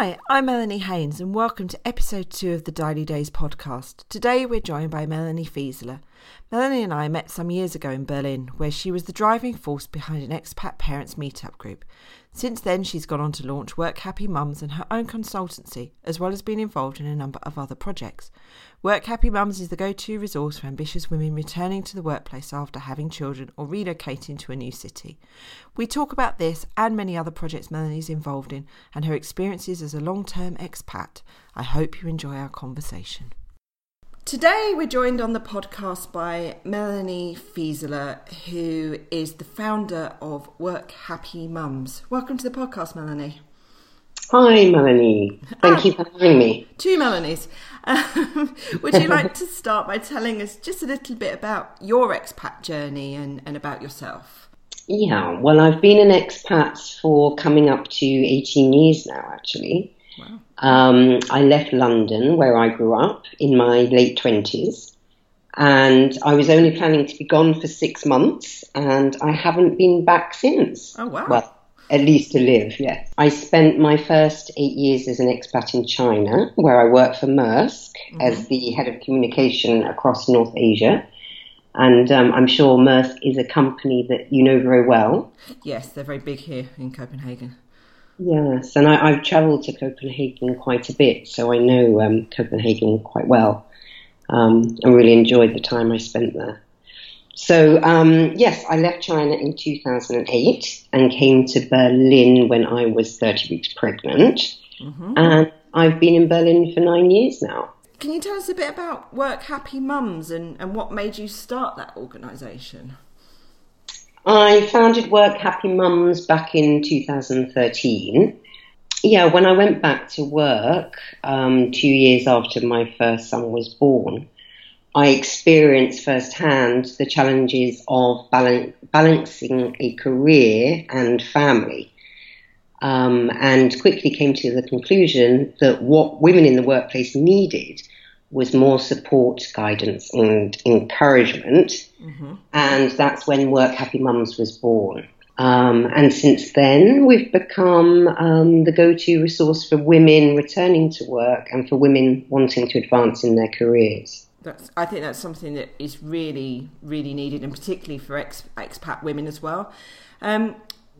Hi, I'm Melanie Haynes, and welcome to episode two of the Daily Days podcast. Today we're joined by Melanie Fieseler. Melanie and I met some years ago in Berlin, where she was the driving force behind an expat parents meetup group. Since then, she's gone on to launch Work Happy Mums and her own consultancy, as well as being involved in a number of other projects. Work Happy Mums is the go to resource for ambitious women returning to the workplace after having children or relocating to a new city. We talk about this and many other projects Melanie's involved in and her experiences as a long term expat. I hope you enjoy our conversation. Today, we're joined on the podcast by Melanie Fieseler, who is the founder of Work Happy Mums. Welcome to the podcast, Melanie. Hi, Melanie. Thank you for having me. Two Melanies. Um, would you like to start by telling us just a little bit about your expat journey and, and about yourself? Yeah, well, I've been an expat for coming up to 18 years now, actually. Wow. Um, I left London, where I grew up, in my late 20s. And I was only planning to be gone for six months, and I haven't been back since. Oh, wow. Well, at least to live, yes. I spent my first eight years as an expat in China, where I worked for Maersk mm-hmm. as the head of communication across North Asia. And um, I'm sure Maersk is a company that you know very well. Yes, they're very big here in Copenhagen. Yes, and I, have travelled to Copenhagen quite a bit, so I know um, Copenhagen quite well. Um, I really enjoyed the time I spent there. So, um, yes, I left China in 2008 and came to Berlin when I was 30 weeks pregnant. Mm-hmm. And I've been in Berlin for nine years now. Can you tell us a bit about Work Happy Mums and, and what made you start that organisation? I founded Work Happy Mums back in 2013. Yeah, when I went back to work um, two years after my first son was born, I experienced firsthand the challenges of balancing a career and family. Um, and quickly came to the conclusion that what women in the workplace needed was more support, guidance, and encouragement. Mm-hmm. And that's when Work Happy Mums was born. Um, and since then, we've become um, the go to resource for women returning to work and for women wanting to advance in their careers. That's, I think that's something that is really, really needed, and particularly for ex, expat women as well. Um,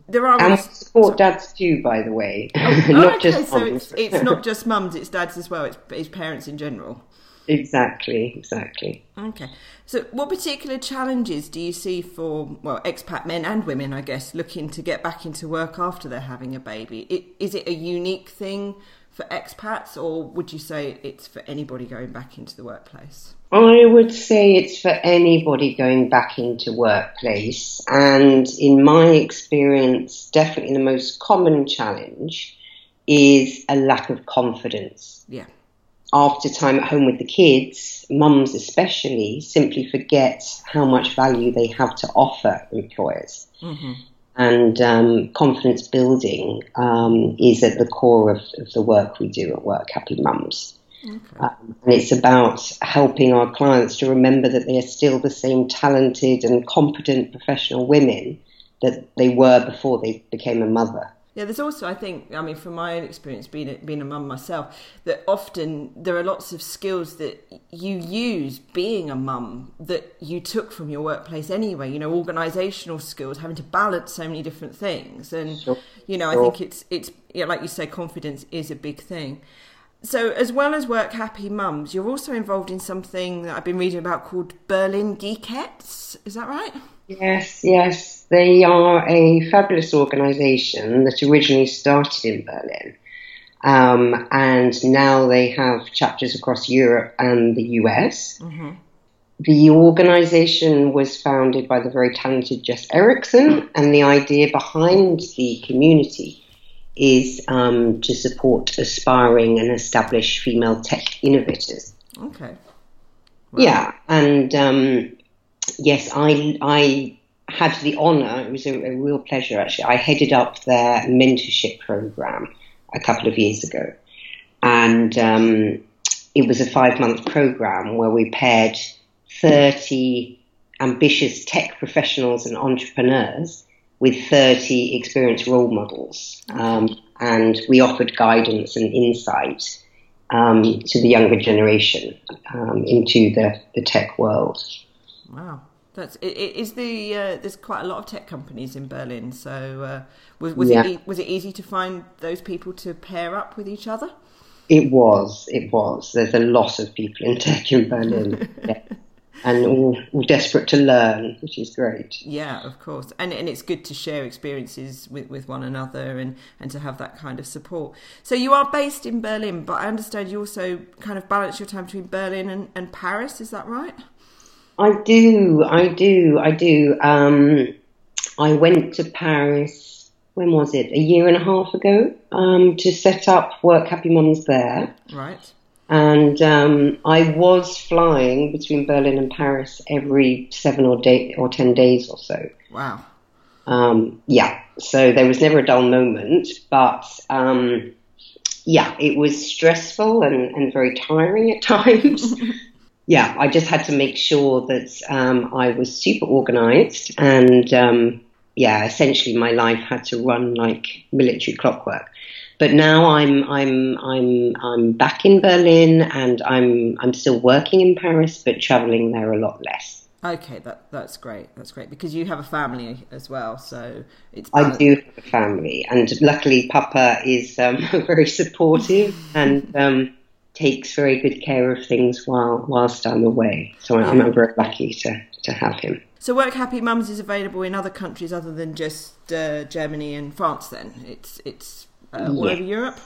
there are and support dads too, by the way, oh, not okay, just so it's, it's, not just mums; it's dads as well. It's, it's parents in general. Exactly, exactly. Okay. So, what particular challenges do you see for, well, expat men and women, I guess, looking to get back into work after they're having a baby? Is it a unique thing for expats, or would you say it's for anybody going back into the workplace? I would say it's for anybody going back into workplace. And in my experience, definitely the most common challenge is a lack of confidence. Yeah after time at home with the kids, mums especially simply forget how much value they have to offer employers. Mm-hmm. And um, confidence building um, is at the core of, of, the work we do at Work Happy Mums. Okay. Um, and it's about helping our clients to remember that they are still the same talented and competent professional women that they were before they became a mother. Yeah, there's also, I think, I mean, from my own experience being a, being a mum myself, that often there are lots of skills that you use being a mum that you took from your workplace anyway. You know, organisational skills, having to balance so many different things, and sure. you know, I think it's it's yeah, like you say, confidence is a big thing. So, as well as work happy mums, you're also involved in something that I've been reading about called Berlin Geekettes. Is that right? Yes, yes. They are a fabulous organisation that originally started in Berlin. Um, and now they have chapters across Europe and the US. Mm-hmm. The organisation was founded by the very talented Jess Erickson, and the idea behind the community is um, to support aspiring and established female tech innovators. Okay. Wow. Yeah, and um, yes, I I had the honour, it was a, a, real pleasure actually. I headed up their mentorship program a couple of years ago. And um, it was a five month program where we paired 30 ambitious tech professionals and entrepreneurs with 30 experienced role models. Um, and we offered guidance and insight um, to the younger generation um, into the, the tech world. Wow. That's is the uh, there's quite a lot of tech companies in Berlin. So uh, was was yeah. it was it easy to find those people to pair up with each other? It was. It was. There's a lot of people in tech in Berlin. yeah and all, all, desperate to learn, which is great. Yeah, of course, and and it's good to share experiences with, with one another and and to have that kind of support. So you are based in Berlin, but I understand you also kind of balance your time between Berlin and, and Paris. Is that right? I do, I do, I do. Um, I went to Paris. When was it? A year and a half ago um, to set up Work Happy Mums there. Right and um, I was flying between Berlin and Paris every seven or, day, or ten days or so. Wow. Um, yeah, so there was never a dull moment, but um, yeah, it was stressful and, and very tiring at times. Yeah, I just had to make sure that um, I was super organized and um, yeah, essentially my life had to run like military clockwork. But now I'm I'm I'm I'm back in Berlin and I'm I'm still working in Paris, but traveling there a lot less. Okay, that that's great. That's great because you have a family as well, so it's. I do have a family, and luckily, Papa is um, very supportive and um, takes very good care of things while whilst I'm away. So I'm, I'm very lucky to to have him. So, Work Happy Mums is available in other countries other than just uh, Germany and France. Then it's it's uh, all yeah. over Europe?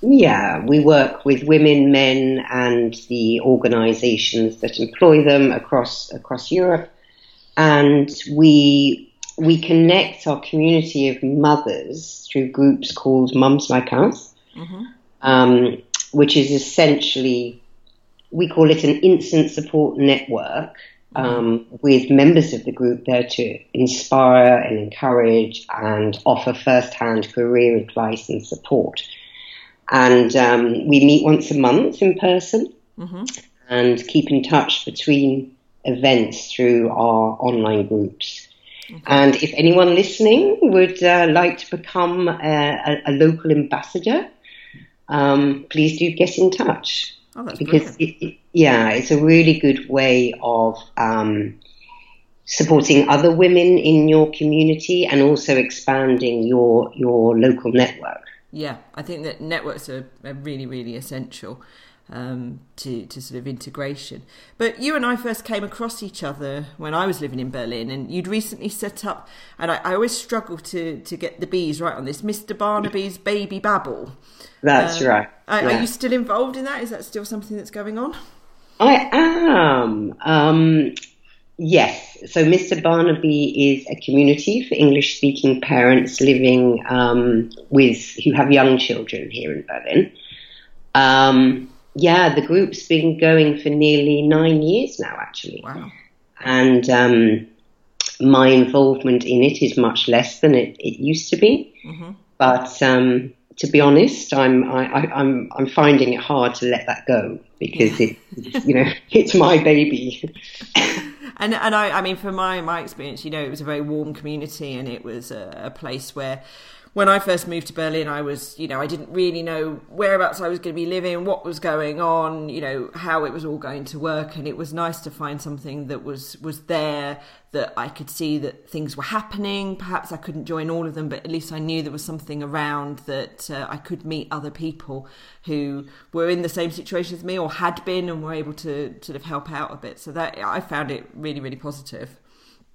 Yeah, we work with women, men, and the organisations that employ them across across Europe, and we we connect our community of mothers through groups called Mums Like Us, mm-hmm. um, which is essentially we call it an instant support network um, with members of the group there to inspire and encourage and offer first-hand career advice and support. And um, we meet once a month in person mm-hmm. and keep in touch between events through our online groups. Okay. And if anyone listening would uh, like to become a, a, a local ambassador, um, please do get in touch. Oh, because it, it, yeah, it's a really good way of um, supporting other women in your community and also expanding your your local network. Yeah, I think that networks are, are really really essential. Um, to, to sort of integration. But you and I first came across each other when I was living in Berlin, and you'd recently set up, and I, I always struggle to, to get the bees right on this, Mr. Barnaby's Baby Babble. That's um, right. Are, yeah. are, you still involved in that? Is that still something that's going on? I am. Um, yes. So Mr. Barnaby is a community for English speaking parents living um, with who have young children here in Berlin. Yeah, the group's been going for nearly nine years now, actually. Wow. And um, my involvement in it is much less than it, it used to be. Mm-hmm. But um, to be honest, I'm I, am i I'm, I'm finding it hard to let that go because it you know it's my baby. and and I I mean from my my experience, you know, it was a very warm community and it was a, a place where when I first moved to Berlin, I was, you know, I didn't really know whereabouts I was going to be living, what was going on, you know, how it was all going to work, and it was nice to find something that was was there that I could see that things were happening. Perhaps I couldn't join all of them, but at least I knew there was something around that uh, I could meet other people who were in the same situation as me or had been and were able to sort of help out a bit. So that I found it really, really positive.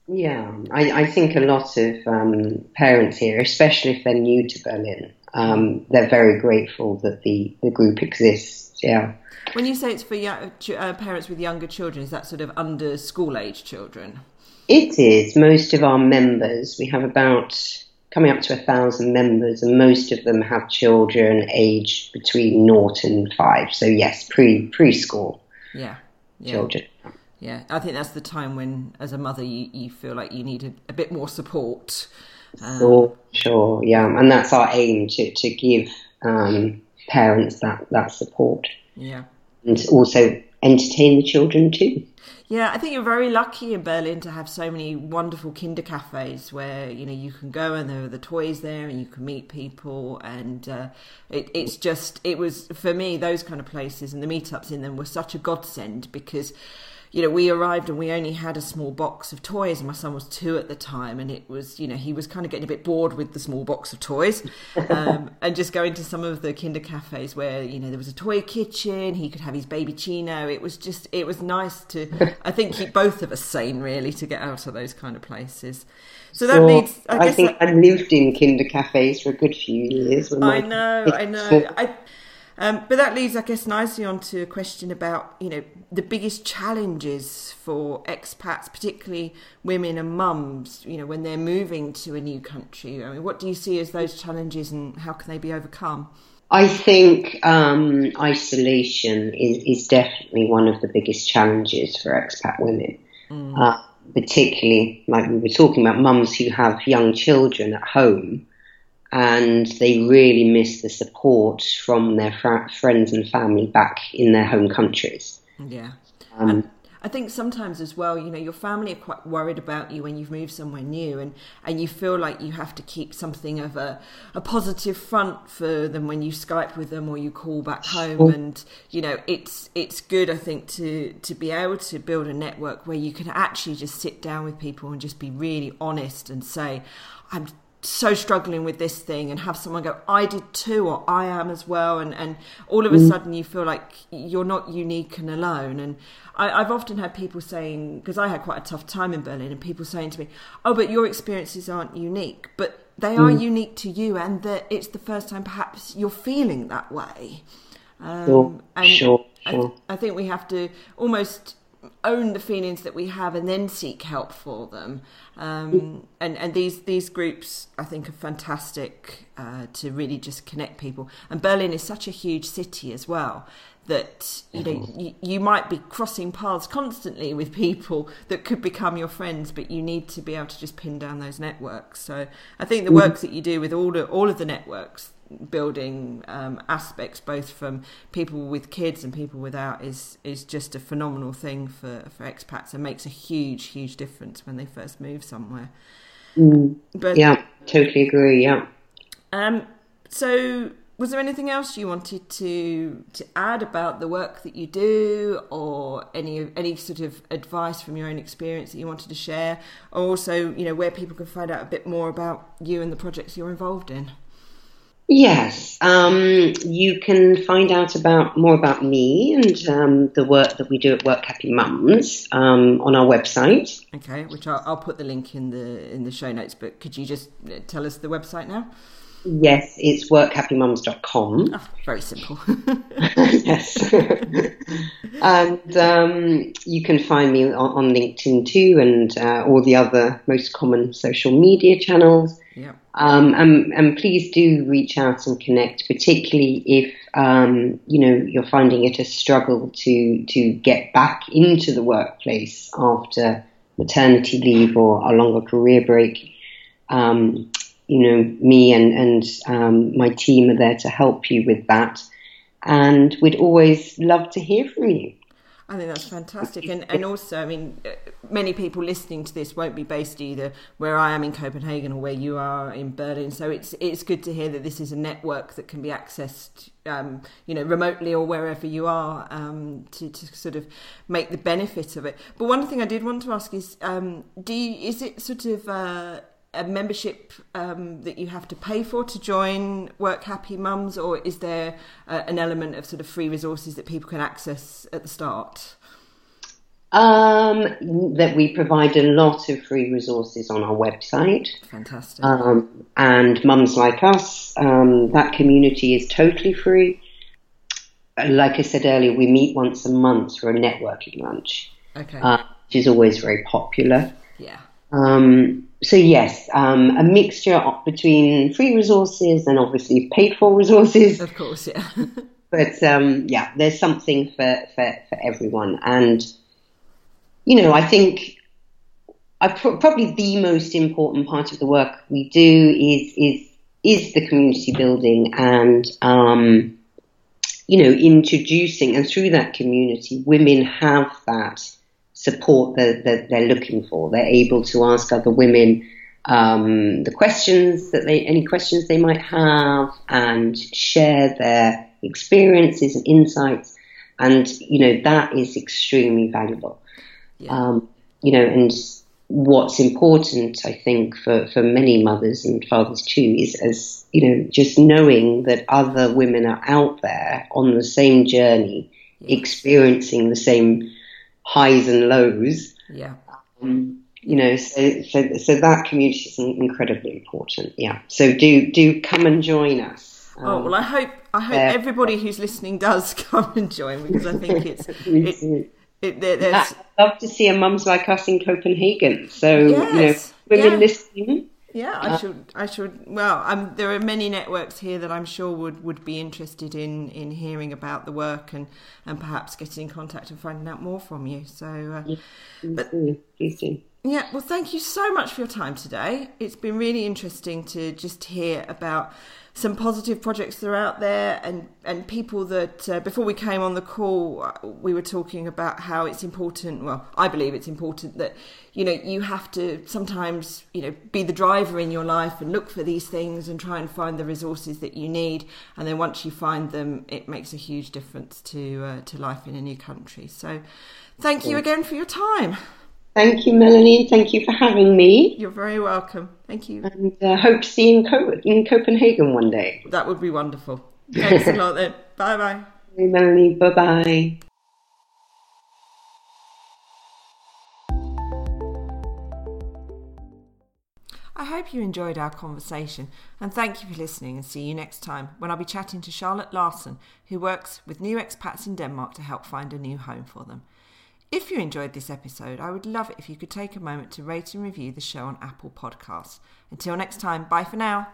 Yeah, I, I think a lot of um, parents here, especially if they're new to Berlin, um, they're very grateful that the, the group exists. Yeah. When you say it's for young, uh, parents with younger children, is that sort of under school age children? It is. Most of our members, we have about coming up to a thousand members, and most of them have children aged between naught and five. So yes, pre preschool. Yeah. yeah. Children yeah, I think that's the time when, as a mother, you, you feel like you need a, a bit more support. Um, sure, sure, yeah, and that's our aim to to give um, parents that that support. Yeah, and also entertain the children too. Yeah, I think you're very lucky in Berlin to have so many wonderful kinder cafes where you know you can go and there are the toys there and you can meet people and uh, it, it's just it was for me those kind of places and the meetups in them were such a godsend because you know, we arrived and we only had a small box of toys, and my son was two at the time, and it was, you know, he was kind of getting a bit bored with the small box of toys, um, and just going to some of the kinder cafes where you know there was a toy kitchen, he could have his babyccino. It was just, it was nice to, I think, keep both of us sane really to get out of those kind of places. So that well, leads. I, I think that, I lived in kinder cafes for a good few years. I know, I know. I um, but that leads, I guess, nicely onto a question about you know the biggest challenges for expats, particularly women and mums. You know, when they're moving to a new country. I mean, what do you see as those challenges, and how can they be overcome? I think um, isolation is, is, definitely one of the biggest challenges for expat women. Mm. Uh, particularly, like we were talking about, mums who have young children at home and they really miss the support from their fr- friends and family back in their home countries. Yeah. Um, I think sometimes as well, you know, your family are quite worried about you when you've moved somewhere new, and, and you feel like you have to keep something of a, a positive front for them when you Skype with them or you call back home. And you know, it's it's good, I think, to to be able to build a network where you can actually just sit down with people and just be really honest and say, I'm so struggling with this thing and have someone go i did too or i am as well and, and all of a mm. sudden you feel like you're not unique and alone and I, have often had people saying because i had quite a tough time in berlin and people saying to me oh but your experiences aren't unique but they are mm. unique to you and that it's the first time perhaps you're feeling that way um, sure, and sure, sure. I, I think we have to almost own the feelings that we have and then seek help for them. Um, and and these these groups I think are fantastic uh, to really just connect people. And Berlin is such a huge city as well that you know mm-hmm. you, you might be crossing paths constantly with people that could become your friends, but you need to be able to just pin down those networks. So I think the mm-hmm. work that you do with all the, all of the networks building um, aspects, both from people with kids and people without, is is just a phenomenal thing for for expats and makes a huge huge difference when they first move somewhere. Mm. But yeah, totally agree. Yeah. Um. So, was there anything else you wanted to to add about the work that you do, or any any sort of advice from your own experience that you wanted to share? Or also, you know, where people can find out a bit more about you and the projects you're involved in. Yes, um, you can find out about more about me and um, the work that we do at Work Happy Mums um, on our website. Okay, which I'll, I'll, put the link in the in the show notes. But could you just uh, tell us the website now? Yes, it's workhappymums.com. Oh, very simple. yes. and um, you can find me on, on LinkedIn too and uh, all the other most common social media channels. Um, and, and, please do reach out and connect, particularly if um, you know you're finding it a struggle to to get back into the workplace after maternity leave or a longer career break. Um, you know, me and and um, my team are there to help you with that, and we'd always love to hear from you. I think that's fantastic, and and also, I mean, uh, many people listening to this won't be based either where I am in Copenhagen or where you are in Berlin. So it's it's good to hear that this is a network that can be accessed, um, you know, remotely or wherever you are, um, to to sort of make the benefit of it. But one thing I did want to ask is, um, do you, is it sort of uh, a membership um, that you have to pay for to join Work Happy Mums, or is there uh, an element of sort of free resources that people can access at the start? Um, that we provide a lot of free resources on our website. Fantastic. Um, and mums like us, um, that community is totally free. Like I said earlier, we meet once a month for a networking lunch. Okay. Uh, which is always very popular. Yeah. Um, so yes, um, a mixture between free resources and obviously paid for resources. Of course, yeah. but um, yeah, there's something for, for, for everyone. And, you know, I think I pr- probably the most important part of the work we do is, is, is the community building and, um, you know, introducing, and through that community, women have that support that, that they're looking for. They're able to ask other women um, the questions that they, any questions they might have, and share their experiences and insights. And you know that is extremely valuable. Yeah. Um, you know, and what's important, I think, for, for many mothers and fathers too, is as you know, just knowing that other women are out there on the same journey, experiencing the same highs and lows. Yeah. Um, you know, so, so so that community is incredibly important. Yeah. So do do come and join us. Um, oh well, I hope I hope uh, everybody who's listening does come and join because I think it's it, it, I'd love to see a mums like us in Copenhagen. So yes, you know, women yeah. listening. Yeah, I uh, should. I should. Well, um, there are many networks here that I'm sure would, would be interested in, in hearing about the work and, and perhaps getting in contact and finding out more from you. So, uh, yeah, but please do. Yeah, well, thank you so much for your time today. It's been really interesting to just hear about some positive projects that are out there and, and people that uh, before we came on the call uh, we were talking about how it's important well i believe it's important that you know you have to sometimes you know be the driver in your life and look for these things and try and find the resources that you need. And then once you find them it makes a huge difference to uh, to life in a new country. So thank you again for your time Thank you, Melanie. Thank you for having me. You're very welcome. Thank you. And uh, hope to see you in, Co- in Copenhagen one day. That would be wonderful. Thanks a lot then. Bye bye. Hey, Melanie. Bye bye. I hope you enjoyed our conversation and thank you for listening and see you next time when I'll be chatting to Charlotte Larson, who works with new expats in Denmark to help find a new home for them. If you enjoyed this episode, I would love it if you could take a moment to rate and review the show on Apple Podcasts. Until next time, bye for now.